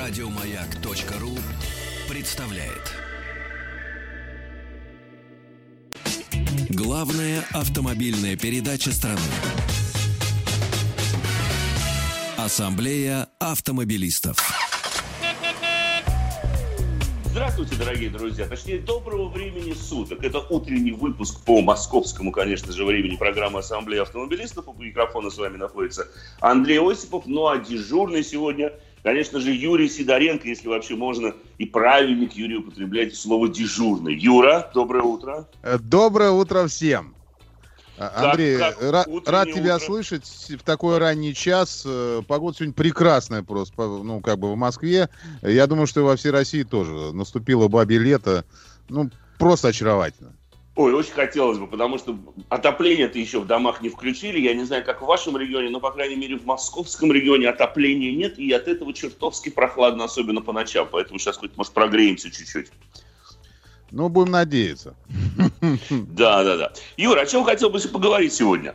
Радиомаяк.ру представляет. Главная автомобильная передача страны. Ассамблея автомобилистов. Здравствуйте, дорогие друзья. Точнее, доброго времени суток. Это утренний выпуск по московскому, конечно же, времени программы Ассамблеи автомобилистов. У микрофона с вами находится Андрей Осипов. Ну а дежурный сегодня, конечно же, Юрий Сидоренко, если вообще можно и правильник Юрий употреблять слово дежурный. Юра, доброе утро. Э, Доброе утро всем. А, Как- Андрей, как ра- утреннее рад тебя утро? слышать в такой ранний час. Э, Погода сегодня прекрасная просто, ну, как бы в Москве. Я думаю, что и во всей России тоже. Наступило бабье лето. Ну, просто очаровательно. Ой, очень хотелось бы, потому что отопление-то еще в домах не включили. Я не знаю, как в вашем регионе, но, по крайней мере, в московском регионе отопления нет, и от этого чертовски прохладно, особенно по ночам. Поэтому сейчас хоть, может, прогреемся чуть-чуть. Ну, будем надеяться. Да, да, да. Юра, о чем хотел бы поговорить сегодня?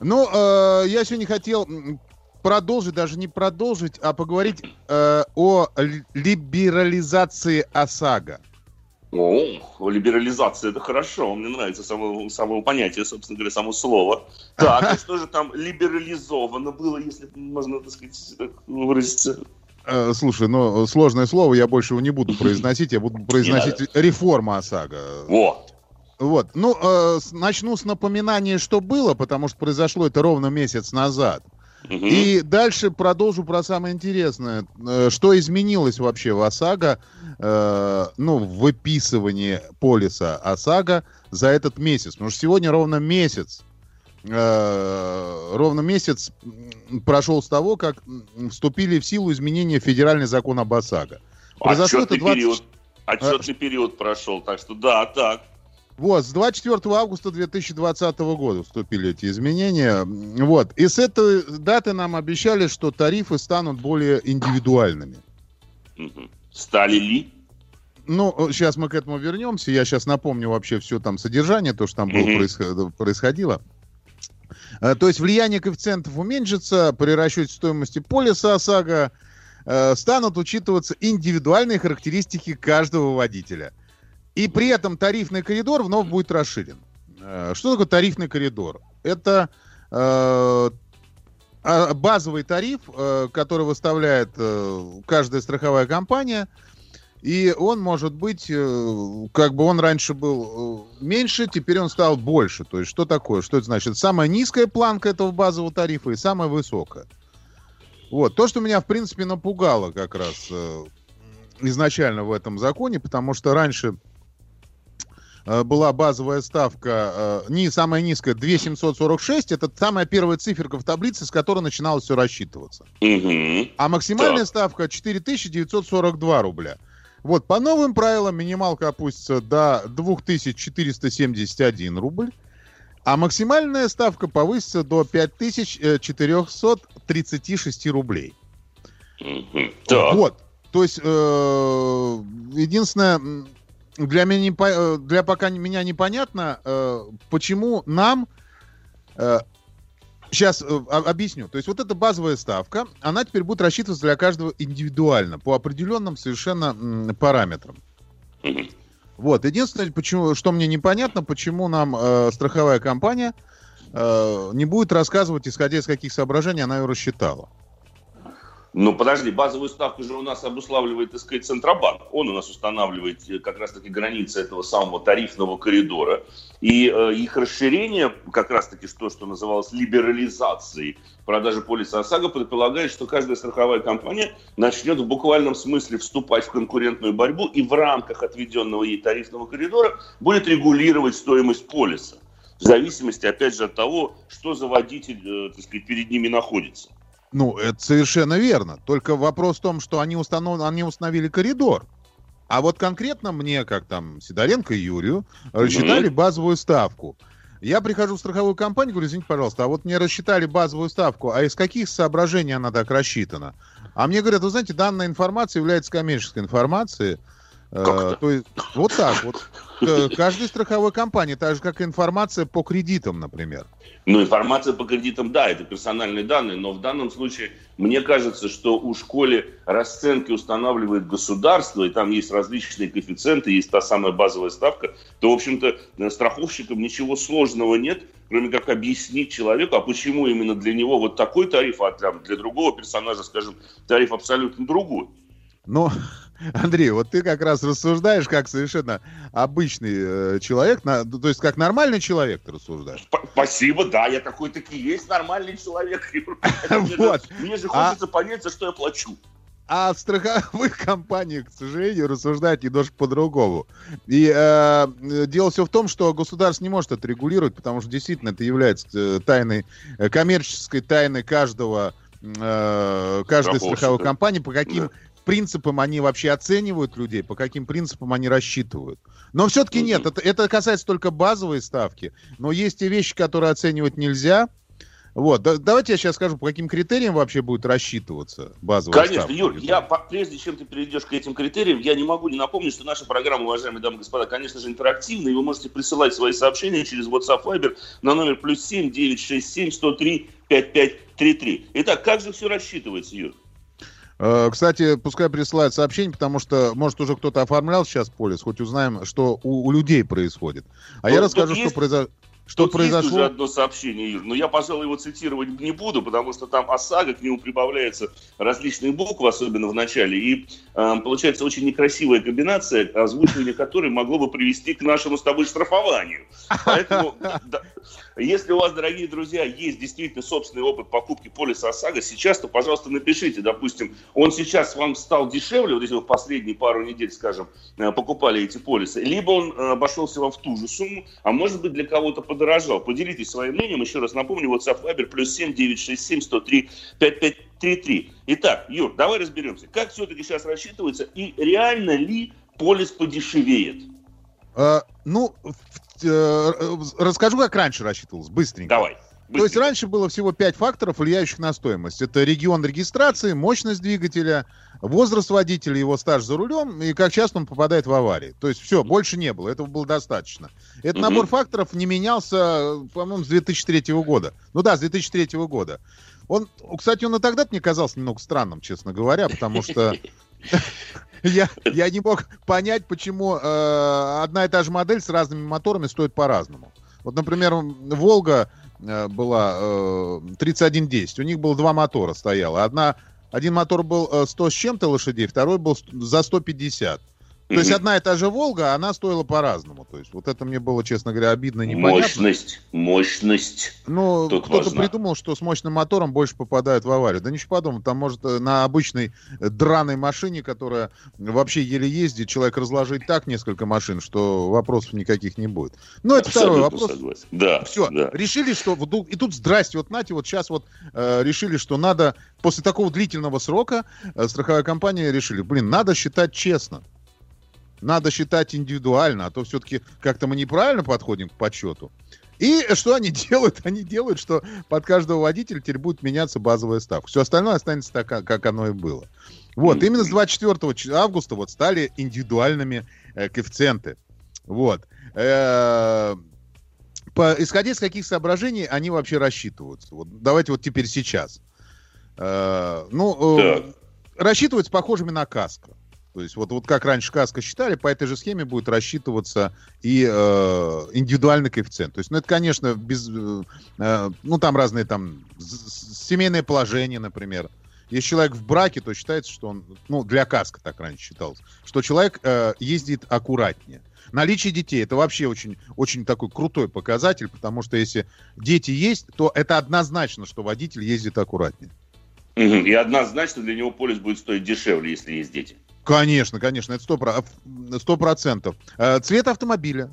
Ну, э, я сегодня хотел продолжить, даже не продолжить, а поговорить э, о ли- либерализации ОСАГО. О, либерализация, это хорошо. Мне нравится само, само понятие, собственно говоря, само слово. Так, что же там либерализовано было, если можно, так сказать, так выразиться? Э, Слушай, ну, сложное слово, я больше его не буду произносить, я буду произносить реформа ОСАГО. Во, Вот, ну, э, начну с напоминания, что было, потому что произошло это ровно месяц назад. И дальше продолжу про самое интересное. Э, Что изменилось вообще в ОСАГО, э, ну, в выписывании полиса ОСАГО за этот месяц? Потому что сегодня ровно месяц, э, ровно месяц прошел с того, как вступили в силу изменения в федеральный закон об ОСАГО. Произошло это Отчетный 20 период. Отчетный период прошел, так что да, так. Вот, с 24 августа 2020 года вступили эти изменения. Вот. И с этой даты нам обещали, что тарифы станут более индивидуальными. Стали ли? Ну, сейчас мы к этому вернемся. Я сейчас напомню вообще все там содержание, то, что там было происход- происходило. Э, То есть влияние коэффициентов уменьшится, при расчете стоимости полиса ОСАГО э, станут учитываться индивидуальные характеристики каждого водителя. И при этом тарифный коридор вновь будет расширен. Э, Что такое тарифный коридор? Это э, а- базовый тариф, э, который выставляет э, каждая страховая компания, и он может быть, как бы он раньше был меньше, теперь он стал больше. То есть что такое? Что это значит? Самая низкая планка этого базового тарифа и самая высокая. Вот. То, что меня, в принципе, напугало как раз изначально в этом законе, потому что раньше была базовая ставка, э, не самая низкая, 2746, это самая первая циферка в таблице, с которой начиналось все рассчитываться. А максимальная Так. ставка 4942 рубля. Вот, по новым правилам минималка опустится до 2471 рубль, а максимальная ставка повысится до 5436 рублей. Так. Вот. То есть, э, единственное, для меня, не э, для пока меня непонятно, э, почему нам Сейчас объясню. То есть вот эта базовая ставка, она теперь будет рассчитываться для каждого индивидуально, по определенным совершенно параметрам. Вот. Единственное, почему, что мне непонятно, почему нам э, страховая компания э, не будет рассказывать, исходя из каких соображений она ее рассчитала. Ну, подожди, базовую ставку же у нас обуславливает, так сказать, Центробанк. Он у нас устанавливает э, как раз-таки границы этого самого тарифного коридора. И э, их расширение, как раз-таки то, что называлось либерализацией продажи полиса ОСАГО, предполагает, что каждая страховая компания начнет в буквальном смысле вступать в конкурентную борьбу и в рамках отведенного ей тарифного коридора будет регулировать стоимость полиса. В зависимости, опять же, от того, что за водитель, э, так сказать, перед ними находится. Ну, это совершенно верно. Только вопрос в том, что они, установ... они установили коридор. А вот конкретно мне, как там Сидоренко и Юрию, рассчитали базовую ставку. Я прихожу в страховую компанию, говорю, извините, пожалуйста, а вот мне рассчитали базовую ставку, а из каких соображений она так рассчитана? А мне говорят, вы знаете, данная информация является коммерческой информацией, Э, то есть вот так вот. Каждой страховой компании, так же как и информация по кредитам, например. Ну, информация по кредитам, да, это персональные данные, но в данном случае мне кажется, что у школе расценки устанавливает государство, и там есть различные коэффициенты, есть та самая базовая ставка, то, в общем-то, страховщикам ничего сложного нет, кроме как объяснить человеку, а почему именно для него вот такой тариф, а для другого персонажа, скажем, тариф абсолютно другой. Ну, Андрей, вот ты как раз рассуждаешь как совершенно обычный э, человек, на, то есть как нормальный человек ты рассуждаешь. Спасибо, да, я такой-таки есть нормальный человек. Вот. Мне же а хочется понять, за что я плачу. А в страховых компаниях, к сожалению, рассуждать немножко по-другому. И э, дело все в том, что государство не может это регулировать, потому что действительно это является э, тайной, э, коммерческой тайной каждого э, каждой страховой компании, по каким да принципам они вообще оценивают людей, по каким принципам они рассчитывают. Но все-таки нет, это, это касается только базовой ставки. Но есть и вещи, которые оценивать нельзя. Вот, да, давайте я сейчас скажу, по каким критериям вообще будет рассчитываться базовая Конечно, ставка. Конечно, Юр, я, прежде чем ты перейдешь к этим критериям, я не могу не напомнить, что наша программа, уважаемые дамы и господа, конечно же, интерактивная, и вы можете присылать свои сообщения через WhatsApp Viber на номер плюс семь девять шесть семь сто три пять пять три три. Итак, как же все рассчитывается, Юр? Э, кстати, пускай присылают сообщение, потому что, может, уже кто-то оформлял сейчас полис, хоть узнаем, что у, у людей происходит. А ну, я расскажу, что произошло. Что Тут произошло? есть уже одно сообщение, Ир, но я, пожалуй, его цитировать не буду, потому что там ОСАГО, к нему прибавляются различные буквы, особенно в начале, и э, получается очень некрасивая комбинация, озвучивание которой могло бы привести к нашему с тобой штрафованию. Поэтому, да, если у вас, дорогие друзья, есть действительно собственный опыт покупки полиса ОСАГО сейчас, то, пожалуйста, напишите, допустим, он сейчас вам стал дешевле, вот если вы в последние пару недель, скажем, э, покупали эти полисы, либо он э, обошелся вам в ту же сумму, а может быть для кого-то подорожал. Поделитесь своим мнением. Еще раз напомню, WhatsApp Viber плюс 7 967 103 5533. Итак, Юр, давай разберемся. Как все-таки сейчас рассчитывается и реально ли полис подешевеет? А, ну, э, расскажу, как раньше рассчитывалось, быстренько. Давай. То есть раньше было всего пять факторов, влияющих на стоимость. Это регион регистрации, мощность двигателя, возраст водителя, его стаж за рулем и как часто он попадает в аварии. То есть все, больше не было, этого было достаточно. Этот угу. набор факторов не менялся, по-моему, с 2003 года. Ну да, с 2003 года. Он, кстати, он и тогда мне казался немного странным, честно говоря, потому что я, я не мог понять, почему э, одна и та же модель с разными моторами стоит по-разному. Вот, например, Волга Э, была э, 3110. У них было два мотора стояло. Одна, один мотор был 100 э, с чем-то лошадей, второй был за 150. То есть одна и та же Волга, она стоила по-разному. То есть вот это мне было, честно говоря, обидно непонятно. Мощность, мощность. Ну, кто-то придумал, что с мощным мотором больше попадают в аварию. Да ничего подобного. Там может э, на обычной э, драной машине, которая вообще еле ездит, человек разложить так несколько машин, что вопросов никаких не будет. Ну, это Абсолютно второй вопрос. Согласен. Да, Все, да. решили, что... И тут здрасте, вот знаете, вот сейчас вот э, решили, что надо... После такого длительного срока э, страховая компания решили, блин, надо считать честно надо считать индивидуально, а то все-таки как-то мы неправильно подходим к подсчету. И что они делают? Они делают, что под каждого водителя теперь будет меняться базовая ставка. Все остальное останется так, как оно и было. Вот, именно с 24 августа вот стали индивидуальными э, коэффициенты. Вот. Э, по, исходя из каких соображений они вообще рассчитываются? Вот, давайте вот теперь сейчас. Э, ну, э, рассчитываются похожими на каско. То есть вот, вот как раньше каска считали, по этой же схеме будет рассчитываться и э, индивидуальный коэффициент. То есть, ну это, конечно, без, э, ну там разные там семейное положение, например. Если человек в браке, то считается, что он, ну для каска так раньше считалось, что человек э, ездит аккуратнее. Наличие детей это вообще очень, очень такой крутой показатель, потому что если дети есть, то это однозначно, что водитель ездит аккуратнее. И однозначно для него полис будет стоить дешевле, если есть дети. Конечно, конечно, это сто процентов. Э, цвет автомобиля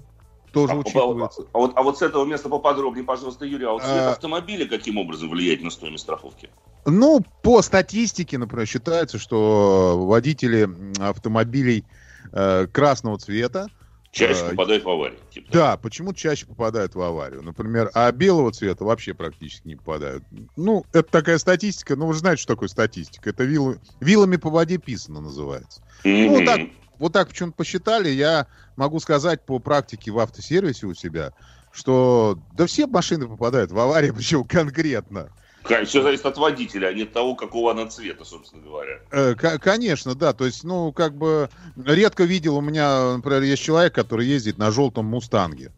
тоже а, учитывается. А, а, вот, а вот с этого места поподробнее, пожалуйста, Юрий, а вот цвет а, автомобиля каким образом влияет на стоимость страховки? Ну, по статистике, например, считается, что водители автомобилей э, красного цвета Чаще а, попадают в аварию. Типа. Да, почему чаще попадают в аварию. Например, а белого цвета вообще практически не попадают. Ну, это такая статистика, ну, вы же знаете, что такое статистика. Это вилы, вилами по воде писано называется. Mm-hmm. Ну, так, вот так почему-то посчитали, я могу сказать по практике в автосервисе у себя, что да все машины попадают в аварии, причем конкретно. Все зависит от водителя, а не от того, какого она цвета, собственно говоря. Э, конечно, да. То есть, ну, как бы редко видел у меня, например, есть человек, который ездит на желтом мустанге.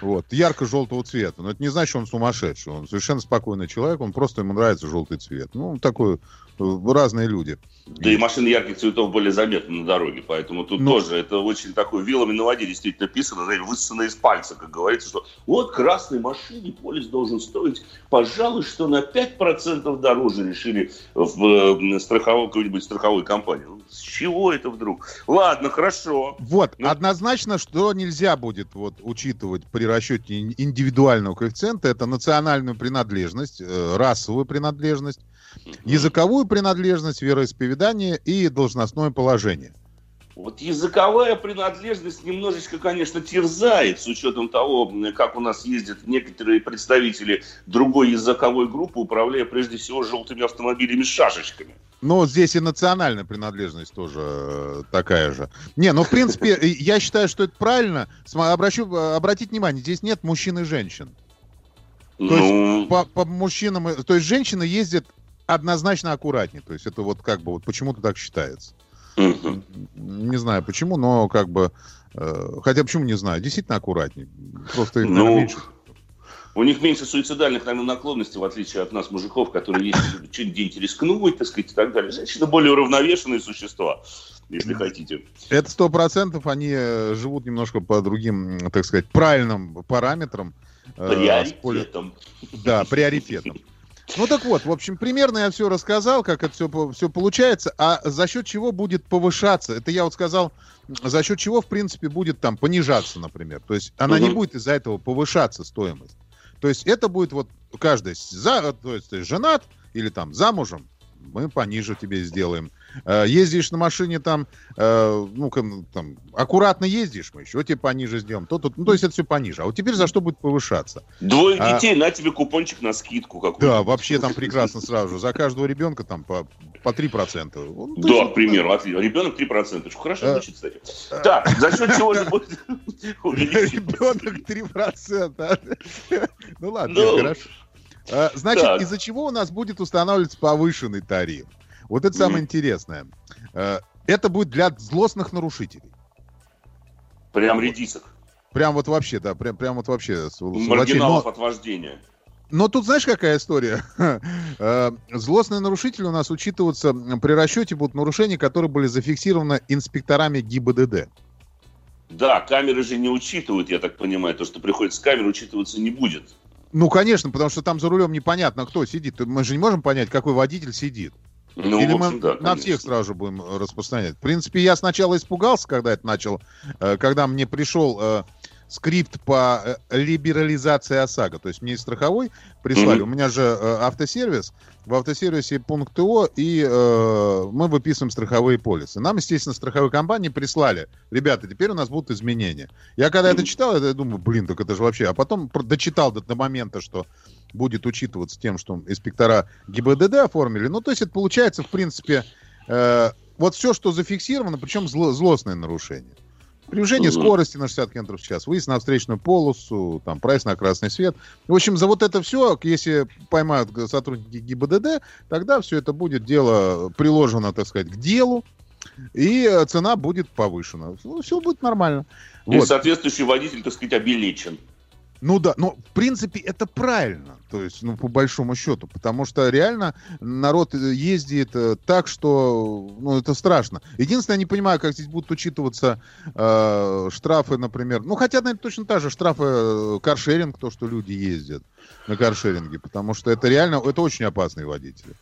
Вот, ярко-желтого цвета. Но это не значит, что он сумасшедший. Он совершенно спокойный человек, он просто ему нравится желтый цвет. Ну, такой разные люди. Да и машины ярких цветов были заметны на дороге, поэтому тут ну, тоже это очень такой вилами на воде действительно писано, знаете, высосано из пальца, как говорится, что вот красной машине полис должен стоить, пожалуй, что на 5% дороже решили в страховой, какой-нибудь страховой компании. Ну, с чего это вдруг? Ладно, хорошо. Вот, ну, однозначно, что нельзя будет вот учитывать при расчете индивидуального коэффициента, это национальную принадлежность, э, расовую принадлежность, языковую принадлежность, вероисповедание и должностное положение. Вот языковая принадлежность немножечко, конечно, терзает с учетом того, как у нас ездят некоторые представители другой языковой группы, управляя прежде всего желтыми автомобилями с шашечками. Ну, здесь и национальная принадлежность тоже э, такая же. Не, ну, в принципе, я считаю, что это правильно. Обращу, обратите внимание, здесь нет мужчин и женщин. То ну... есть по, по мужчинам, то есть женщины ездят однозначно аккуратнее. То есть это вот как бы вот почему-то так считается. Не знаю почему, но как бы... Э, хотя почему не знаю, действительно аккуратнее. Просто их, ну, меньше. У них меньше суицидальных, наверное, наклонностей, в отличие от нас, мужиков, которые есть что-нибудь рискнуть, так сказать, и так далее. Женщины более уравновешенные существа, если хотите. Это сто процентов, они э, живут немножко по другим, так сказать, правильным параметрам. Э, приоритетам. Да, приоритетам. Ну так вот, в общем, примерно я все рассказал, как это все, все получается, а за счет чего будет повышаться, это я вот сказал, за счет чего, в принципе, будет там понижаться, например. То есть она угу. не будет из-за этого повышаться стоимость. То есть это будет вот каждый за, то есть женат или там замужем, мы пониже тебе сделаем. Э, ездишь на машине там, э, ну, там, аккуратно ездишь, мы еще тебе пониже сделаем. То, то, ну, то есть это все пониже. А вот теперь за что будет повышаться? Двое а, детей, на тебе купончик на скидку какой-то. Да, вообще там прекрасно сразу же. За каждого ребенка там по, по 3%. Ну, да, есть, к примеру, отлично. Ребенок 3%. Что хорошо а, звучит, кстати. А, так, за счет чего же будет Ребенок 3%. Ну ладно, ну, хорошо. Значит, из-за чего у нас будет устанавливаться повышенный тариф? Вот это самое интересное. Э, это будет для злостных нарушителей. Прям редисок. Прям вот вообще, да, прям, прям вот вообще. Маргиналов но, от вождения. Но тут знаешь, какая история? Э, злостные нарушители у нас учитываются при расчете будут нарушения, которые были зафиксированы инспекторами ГИБДД. Да, камеры же не учитывают, я так понимаю. То, что приходит с камеры, учитываться не будет. Ну, конечно, потому что там за рулем непонятно, кто сидит. Мы же не можем понять, какой водитель сидит. Ну, Или мы да, на всех сразу будем распространять? В принципе, я сначала испугался, когда это начал, э, когда мне пришел э, скрипт по э, либерализации ОСАГО. То есть мне из страховой прислали. Mm-hmm. У меня же автосервис. В автосервисе пункт ТО, и э, мы выписываем страховые полисы. Нам, естественно, страховые компании прислали. Ребята, теперь у нас будут изменения. Я когда mm-hmm. это читал, я думаю, блин, так это же вообще... А потом дочитал до, до момента, что будет учитываться тем, что инспектора ГИБДД оформили. Ну, то есть это получается, в принципе, э, вот все, что зафиксировано, причем зло, злостное нарушение. Превышение угу. скорости на 60 км в час, выезд на встречную полосу, там, прайс на красный свет. В общем, за вот это все, если поймают сотрудники ГИБДД, тогда все это будет дело приложено, так сказать, к делу, и цена будет повышена. Ну, все будет нормально. И вот. соответствующий водитель, так сказать, обелечен. Ну да, но в принципе это правильно, то есть, ну, по большому счету, потому что реально народ э, ездит э, так, что, ну, это страшно. Единственное, я не понимаю, как здесь будут учитываться э, штрафы, например, ну, хотя, наверное, точно так же штрафы э, каршеринг, то, что люди ездят на каршеринге, потому что это реально, это очень опасные водители.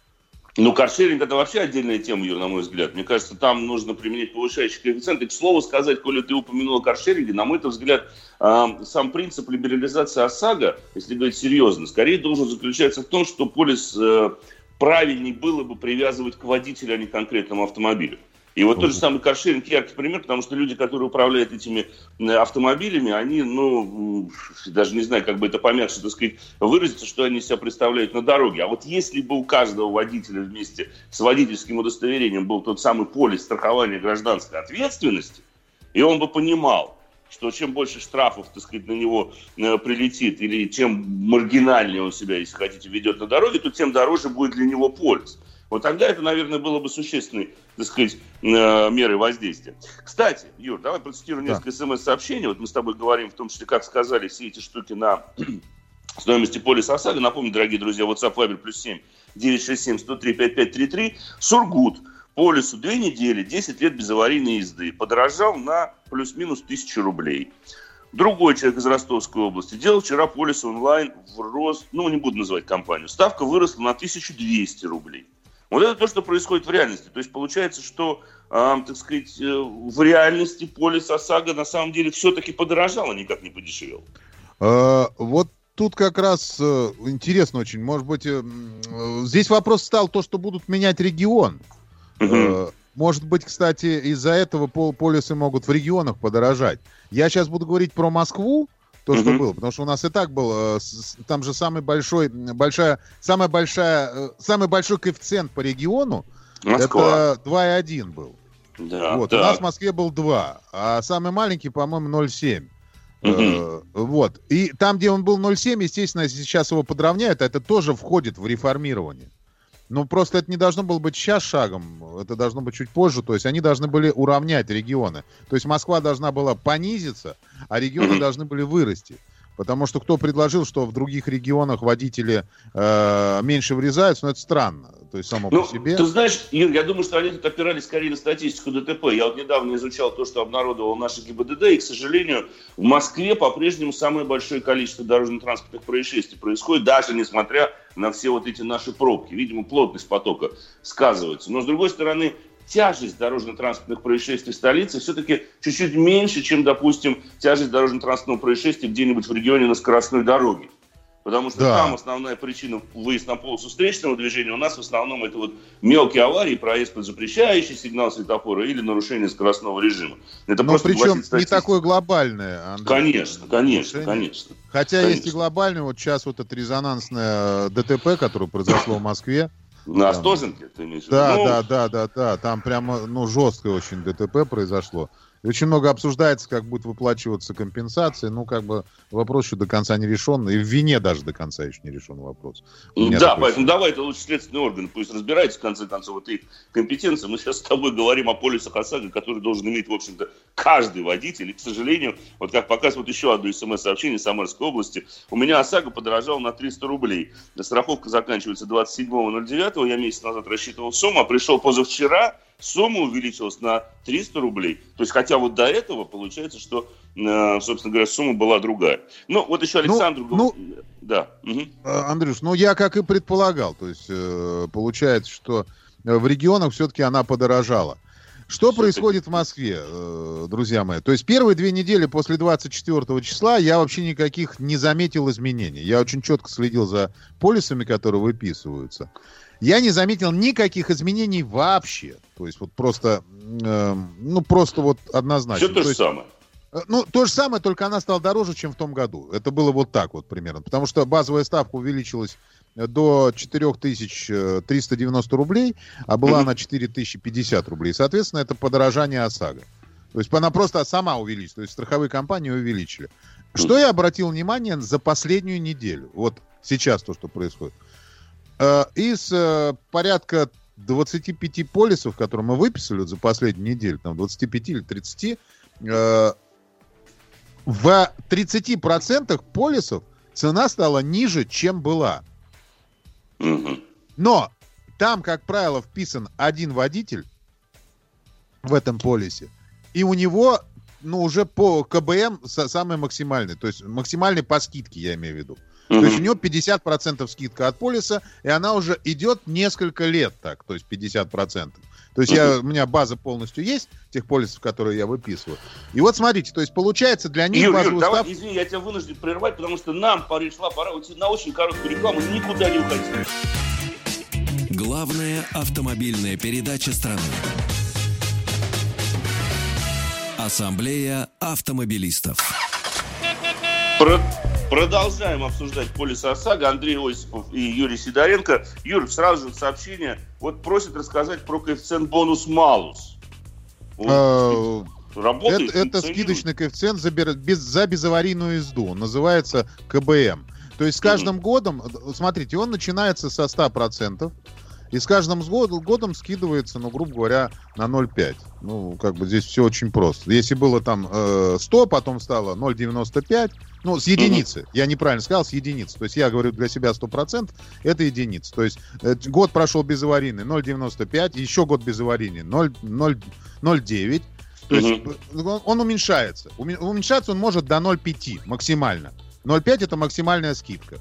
Ну, каршеринг это вообще отдельная тема, Юр, на мой взгляд. Мне кажется, там нужно применять повышающий коэффициент. И, к слову сказать, коли ты упомянул каршеринге, на мой взгляд, сам принцип либерализации ОСАГО, если говорить серьезно, скорее должен заключаться в том, что полис э, правильнее было бы привязывать к водителю, а не к конкретному автомобилю. И вот тот же самый каршеринг яркий пример, потому что люди, которые управляют этими автомобилями, они, ну, даже не знаю, как бы это помягче, так сказать, выразиться, что они себя представляют на дороге. А вот если бы у каждого водителя вместе с водительским удостоверением был тот самый полис страхования гражданской ответственности, и он бы понимал, что чем больше штрафов, так сказать, на него э, прилетит, или чем маргинальнее он себя, если хотите, ведет на дороге, то тем дороже будет для него полис. Вот тогда это, наверное, было бы существенной, так сказать, э, мерой воздействия. Кстати, Юр, давай процитируем да. несколько смс-сообщений. Вот мы с тобой говорим, в том числе, как сказали, все эти штуки на стоимости полиса ОСАГО. Напомню, дорогие друзья, WhatsApp Viber плюс 7 967 103 5533. Сургут по лесу две недели, 10 лет без аварийной езды. Подорожал на плюс-минус тысячу рублей. Другой человек из Ростовской области делал вчера полис онлайн в рост, ну, не буду называть компанию, ставка выросла на 1200 рублей. Вот это то, что происходит в реальности. То есть получается, что, э, так сказать, э, в реальности полис ОСАГО на самом деле все-таки подорожал, а никак не подешевел. А, вот тут как раз э, интересно очень. Может быть, здесь вопрос стал то, что будут менять регион. Угу. Может быть, кстати, из-за этого полисы могут в регионах подорожать. Я сейчас буду говорить про Москву, то, что было, потому что у нас и так был, э, там же самый большой, большая, самая большая, э, самый большой коэффициент по региону, Москва. это 2,1 был. Да, вот, так. у нас в Москве был 2, а самый маленький, по-моему, 0,7. Угу. Вот. И там, где он был 0,7, естественно, сейчас его подровняют, это тоже входит в реформирование. Ну, просто это не должно было быть сейчас шагом, это должно быть чуть позже. То есть они должны были уравнять регионы. То есть Москва должна была понизиться, а регионы должны были вырасти. Потому что кто предложил, что в других регионах водители э, меньше врезаются, ну это странно. То есть само ну, по себе. Ты знаешь, Юр, я думаю, что они тут опирались скорее на статистику ДТП. Я вот недавно изучал то, что обнародовал наша ГИБДД, и, к сожалению, в Москве по-прежнему самое большое количество дорожно-транспортных происшествий происходит, даже несмотря на все вот эти наши пробки. Видимо, плотность потока сказывается. Но, с другой стороны, тяжесть дорожно-транспортных происшествий в столице все-таки чуть-чуть меньше, чем, допустим, тяжесть дорожно-транспортного происшествия где-нибудь в регионе на скоростной дороге. Потому что да. там основная причина выезд на полосу встречного движения. У нас в основном это вот мелкие аварии, проезд под запрещающий сигнал светофора или нарушение скоростного режима. Это Но причем не такое глобальное, Андрей. Конечно, конечно, конечно. Хотя конечно. есть и глобальное. Вот сейчас вот это резонансное э, ДТП, которое произошло в Москве. На Остоженке, ты имеешь в виду? Да, ну... да, да, да, да. Там прямо, ну, жесткое очень ДТП произошло. Очень много обсуждается, как будет выплачиваться компенсации. Ну, как бы вопрос еще до конца не решен. И в вине даже до конца еще не решен вопрос. Да, поэтому давай это лучше следственный орган. Пусть разбирается, в конце концов, вот их компетенция. Мы сейчас с тобой говорим о полисах ОСАГО, который должен иметь, в общем-то, каждый водитель. И, к сожалению, вот как показывает еще одно смс-сообщение Самарской области, у меня ОСАГО подорожал на 300 рублей. Страховка заканчивается 27.09. Я месяц назад рассчитывал сумму, а пришел позавчера, сумма увеличилась на 300 рублей. То есть, хотя вот до этого получается, что, э, собственно говоря, сумма была другая. Ну, вот еще Александр... Ну, ну да. Угу. Андрюш, ну я как и предполагал. То есть, э, получается, что в регионах все-таки она подорожала. Что Все происходит в Москве, друзья мои? То есть первые две недели после 24 числа я вообще никаких не заметил изменений. Я очень четко следил за полисами, которые выписываются я не заметил никаких изменений вообще. То есть вот просто, э, ну просто вот однозначно. Все то, то же самое. Э, ну, то же самое, только она стала дороже, чем в том году. Это было вот так вот примерно. Потому что базовая ставка увеличилась до 4390 рублей, а была mm-hmm. на 4050 рублей. Соответственно, это подорожание ОСАГО. То есть она просто сама увеличилась. То есть страховые компании увеличили. Что я обратил внимание за последнюю неделю? Вот сейчас то, что происходит. Э, из э, порядка 25 полисов, которые мы выписали за последнюю неделю, там 25 или 30, э, в 30% полисов цена стала ниже, чем была. Но там, как правило, вписан один водитель в этом полисе, и у него, ну, уже по КБМ самый максимальный, то есть максимальный по скидке, я имею в виду. Mm-hmm. То есть у него 50% скидка от полиса, и она уже идет несколько лет так, то есть 50%. То есть я, у меня база полностью есть, тех полисов, которые я выписываю. И вот смотрите, то есть получается для них Юр, Юр, давай, став... извини, я тебя вынужден прервать, потому что нам пришла пора уйти на очень короткую рекламу, никуда не уходить. Главная автомобильная передача страны. Ассамблея автомобилистов. Про- Продолжаем обсуждать полис ОСАГО. Андрей Осипов и Юрий Сидоренко. Юр, сразу же сообщение. Вот просит рассказать про коэффициент бонус-малус. Э, Работает, Это, это скидочный коэффициент за, без, за безаварийную езду. Он называется КБМ. То есть с каждым годом, э, смотрите, он начинается со 100%, и с каждым годом скидывается, ну, грубо говоря, на 0,5. Ну, как бы здесь все очень просто. Если было там э, 100, потом стало 0,95, ну, с единицы. Я неправильно сказал, с единицы. То есть я говорю для себя 100%, это единица. То есть э, год прошел безаварийный 0,95, еще год безаварийный 0, 0, 0,9. То есть он, он уменьшается. Уме- Уменьшаться он может до 0,5 максимально. 0,5 это максимальная скидка.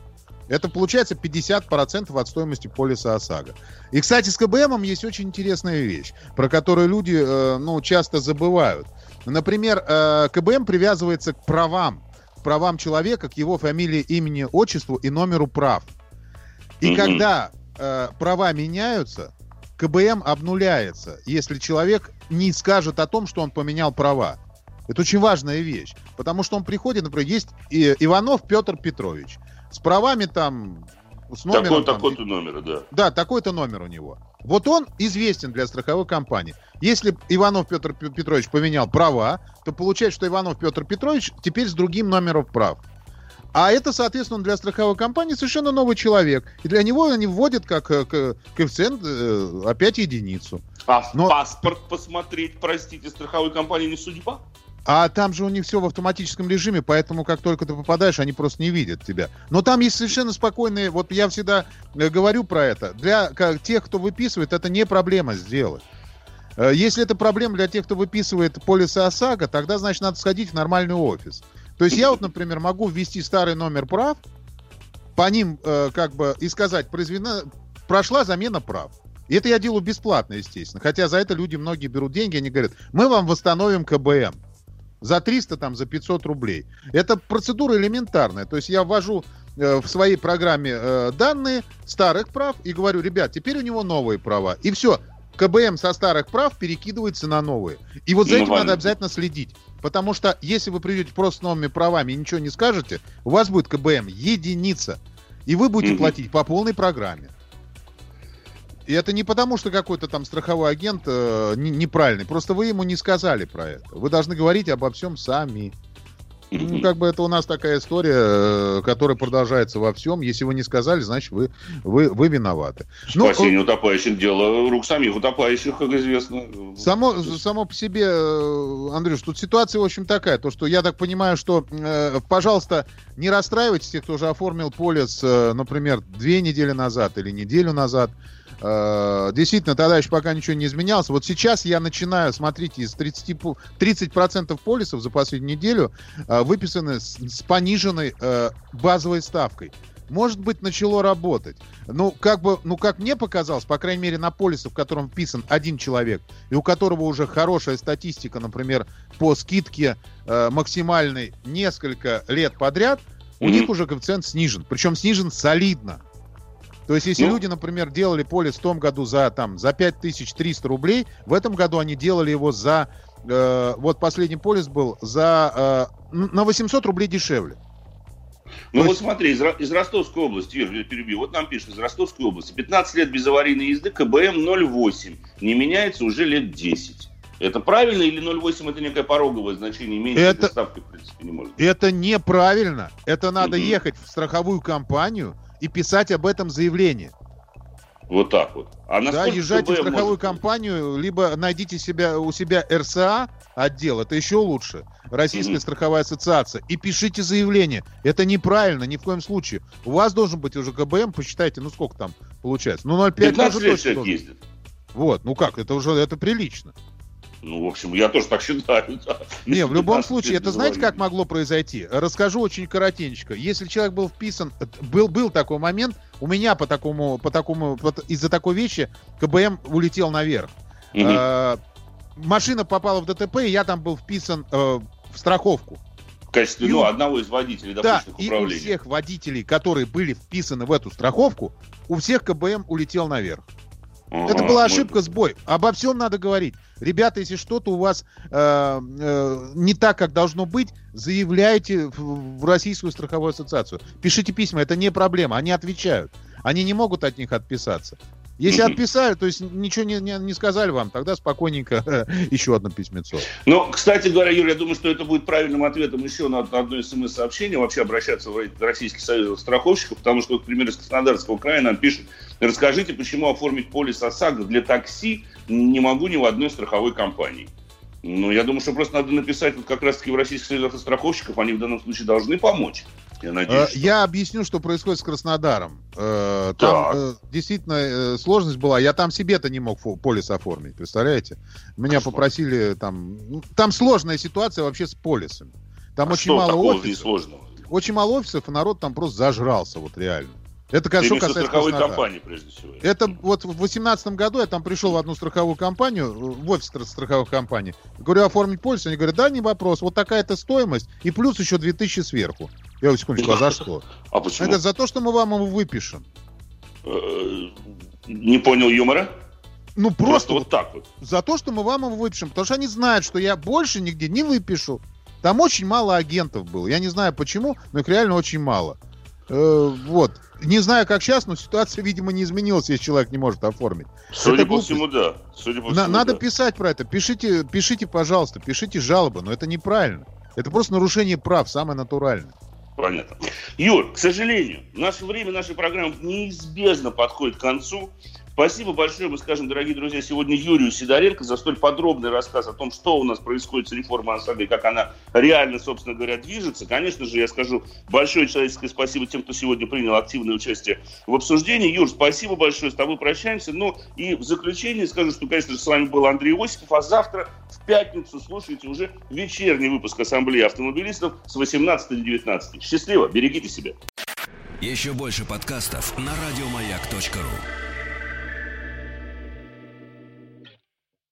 Это получается 50% от стоимости полиса ОСАГО. И, кстати, с КБМом есть очень интересная вещь, про которую люди э, ну, часто забывают. Например, э, КБМ привязывается к правам, к правам человека, к его фамилии, имени, отчеству и номеру прав. И Мгм. когда э, права меняются, КБМ обнуляется, если человек не скажет о том, что он поменял права. Это очень важная вещь, потому что он приходит, например, есть и- Иванов Петр Петрович с правами там, с номером... Такой, такой-то номер, да. да, такой-то номер у него. Вот он известен для страховой компании. Если Иванов Петр Петрович поменял права, то получается, что Иванов Петр Петрович теперь с другим номером прав. А это, соответственно, для страховой компании совершенно новый человек. И для него они вводят как э, ко- коэффициент э, опять единицу. А Но- паспорт посмотреть, простите, страховой компании не судьба? А там же у них все в автоматическом режиме, поэтому как только ты попадаешь, они просто не видят тебя. Но там есть совершенно спокойные, вот я всегда э, говорю про это, для как, тех, кто выписывает, это не проблема сделать. Э, Если это проблема для тех, кто выписывает полисы ОСАГО, тогда, значит, надо сходить в нормальный офис. То есть я вот, например, могу ввести старый номер прав, по ним э, как бы и сказать, произведена, прошла замена прав. И это я делаю бесплатно, естественно. Хотя за это люди многие берут деньги, они говорят, мы вам восстановим КБМ за 300, там, за 500 рублей. Это процедура элементарная. То есть я ввожу э, в своей программе э, данные старых прав и говорю, ребят, теперь у него новые права. И все, КБМ со старых прав перекидывается на новые. И вот за Ну, этим надо понятно. обязательно следить. Потому что если вы придете просто с новыми правами и ничего не скажете, у вас будет КБМ единица. И вы будете Мгм. платить по полной программе. И это не потому, что какой-то там страховой агент э, не- неправильный. Просто вы ему не сказали про это. Вы должны говорить обо всем сами. Ну, как бы это у нас такая история, э, которая продолжается во всем. Если вы не сказали, значит, вы, вы, вы виноваты. Ну, Спасение утопающих дело рук самих утопающих, как известно. Само, само по себе, э, Андрюш, тут ситуация, в общем, такая. То, что я так понимаю, что, э, пожалуйста, не расстраивайтесь, те, кто уже оформил полис, э, например, две недели назад или неделю назад. Э, действительно, тогда еще пока ничего не изменялось. Вот сейчас я начинаю, смотрите, из 30, пу- 30% полисов за последнюю неделю э, выписаны с, с пониженной э, базовой ставкой. Может быть, начало работать. Ну, как бы, ну, как мне показалось, по крайней мере, на полисе, в котором вписан один человек, и у которого уже хорошая статистика, например, по скидке э, максимальной несколько лет подряд, у них уже коэффициент снижен. Причем снижен солидно. То есть, если Ну. люди, например, делали полис в том году за, там, за 5300 рублей, в этом году они делали его за... э, вот последний полис был за... э, на 800 рублей дешевле. Ну То вот есть- смотри, из, из Ростовской области, Юр, я перебью, вот нам пишут, из Ростовской области, 15 лет без аварийной езды, КБМ 0,8, не меняется уже лет 10. Это правильно или 0,8 это некое пороговое значение, меньше Это- ставки, в принципе, не может быть? Это неправильно. Это надо Мгм. ехать в страховую компанию и писать об этом заявление. Вот так вот. А Да, езжайте в КБМ страховую может- компанию, либо найдите себя, у себя РСА отдел, это еще лучше, Российская Мгм. страховая ассоциация, и пишите заявление. Это неправильно, ни в коем случае. У вас должен быть уже ГБМ, посчитайте, ну сколько там получается. Ну 0,5 15 тоже лет человек ездит. Вот, ну как, это уже это прилично. Ну, в общем, я тоже так считаю. да. Не, в любом 15 случае, это знаете, как могло произойти? Расскажу очень коротенько. Если человек был вписан, э, был, был такой момент, у меня по такому, по такому, из-за такой вещи КБМ улетел наверх. Э, машина попала в ДТП, и я там был вписан э, в страховку. В качестве и ну, одного из водителей Да, допущенных и у управления. всех водителей, которые были вписаны в эту страховку, у всех КБМ улетел наверх. Это была ошибка, сбой. Обо всем надо говорить. Ребята, если что-то у вас э, э, не так, как должно быть, заявляйте в, в Российскую страховую ассоциацию. Пишите письма, это не проблема. Они отвечают. Они не могут от них отписаться. Если отписали, то есть ничего не, не, не сказали вам, тогда спокойненько еще одно письмецо. Ну, кстати говоря, Юрий, я думаю, что это будет правильным ответом еще на одно смс-сообщение, вообще обращаться в Российский союз страховщиков, потому что, например, из Краснодарского края нам пишут, расскажите, почему оформить полис ОСАГО для такси не могу ни в одной страховой компании. Ну, я думаю, что просто надо написать вот как раз-таки в Российский союз страховщиков, они в данном случае должны помочь. Я, надеюсь, э, что... я объясню, что происходит с Краснодаром. Э, там э, действительно сложность была. Я там себе-то не мог полис оформить, представляете? Меня Кошмар. попросили там... Ну, там сложная ситуация вообще с полисами. Там а очень мало офисов. Очень мало офисов, и народ там просто зажрался, вот реально. Это как, что касается страховой компании, прежде всего. Это вот в 2018 году я там пришел в одну страховую компанию, в офис страховых компаний. Говорю, оформить полис. Они говорят, да, не вопрос. Вот такая-то стоимость. И плюс еще 2000 сверху. Я вот секундочку, а за что? А почему? Это за то, что мы вам его выпишем. Э, не понял юмора? Ну, просто, просто вот так вот. За то, что мы вам его выпишем. Потому что они знают, что я больше нигде не выпишу. Там очень мало агентов было. Я не знаю почему, но их реально очень мало. Э, вот. Не знаю, как сейчас, но ситуация, видимо, не изменилась, если человек не может оформить. Судя это по всему, да. Судя по всему, надо да. писать про это. Пишите, пишите, пожалуйста, пишите жалобы, но это неправильно. Это просто нарушение прав, самое натуральное. Понятно. Юр, к сожалению, наше время нашей программы неизбежно подходит к концу. Спасибо большое, мы скажем, дорогие друзья, сегодня Юрию Сидоренко за столь подробный рассказ о том, что у нас происходит с реформой ОСАГО и как она реально, собственно говоря, движется. Конечно же, я скажу большое человеческое спасибо тем, кто сегодня принял активное участие в обсуждении. Юр, спасибо большое, с тобой прощаемся. Ну и в заключение скажу, что, конечно же, с вами был Андрей Осипов, а завтра в пятницу слушайте уже вечерний выпуск Ассамблеи автомобилистов с 18 до 19. Счастливо, берегите себя. Еще больше подкастов на радиомаяк.ру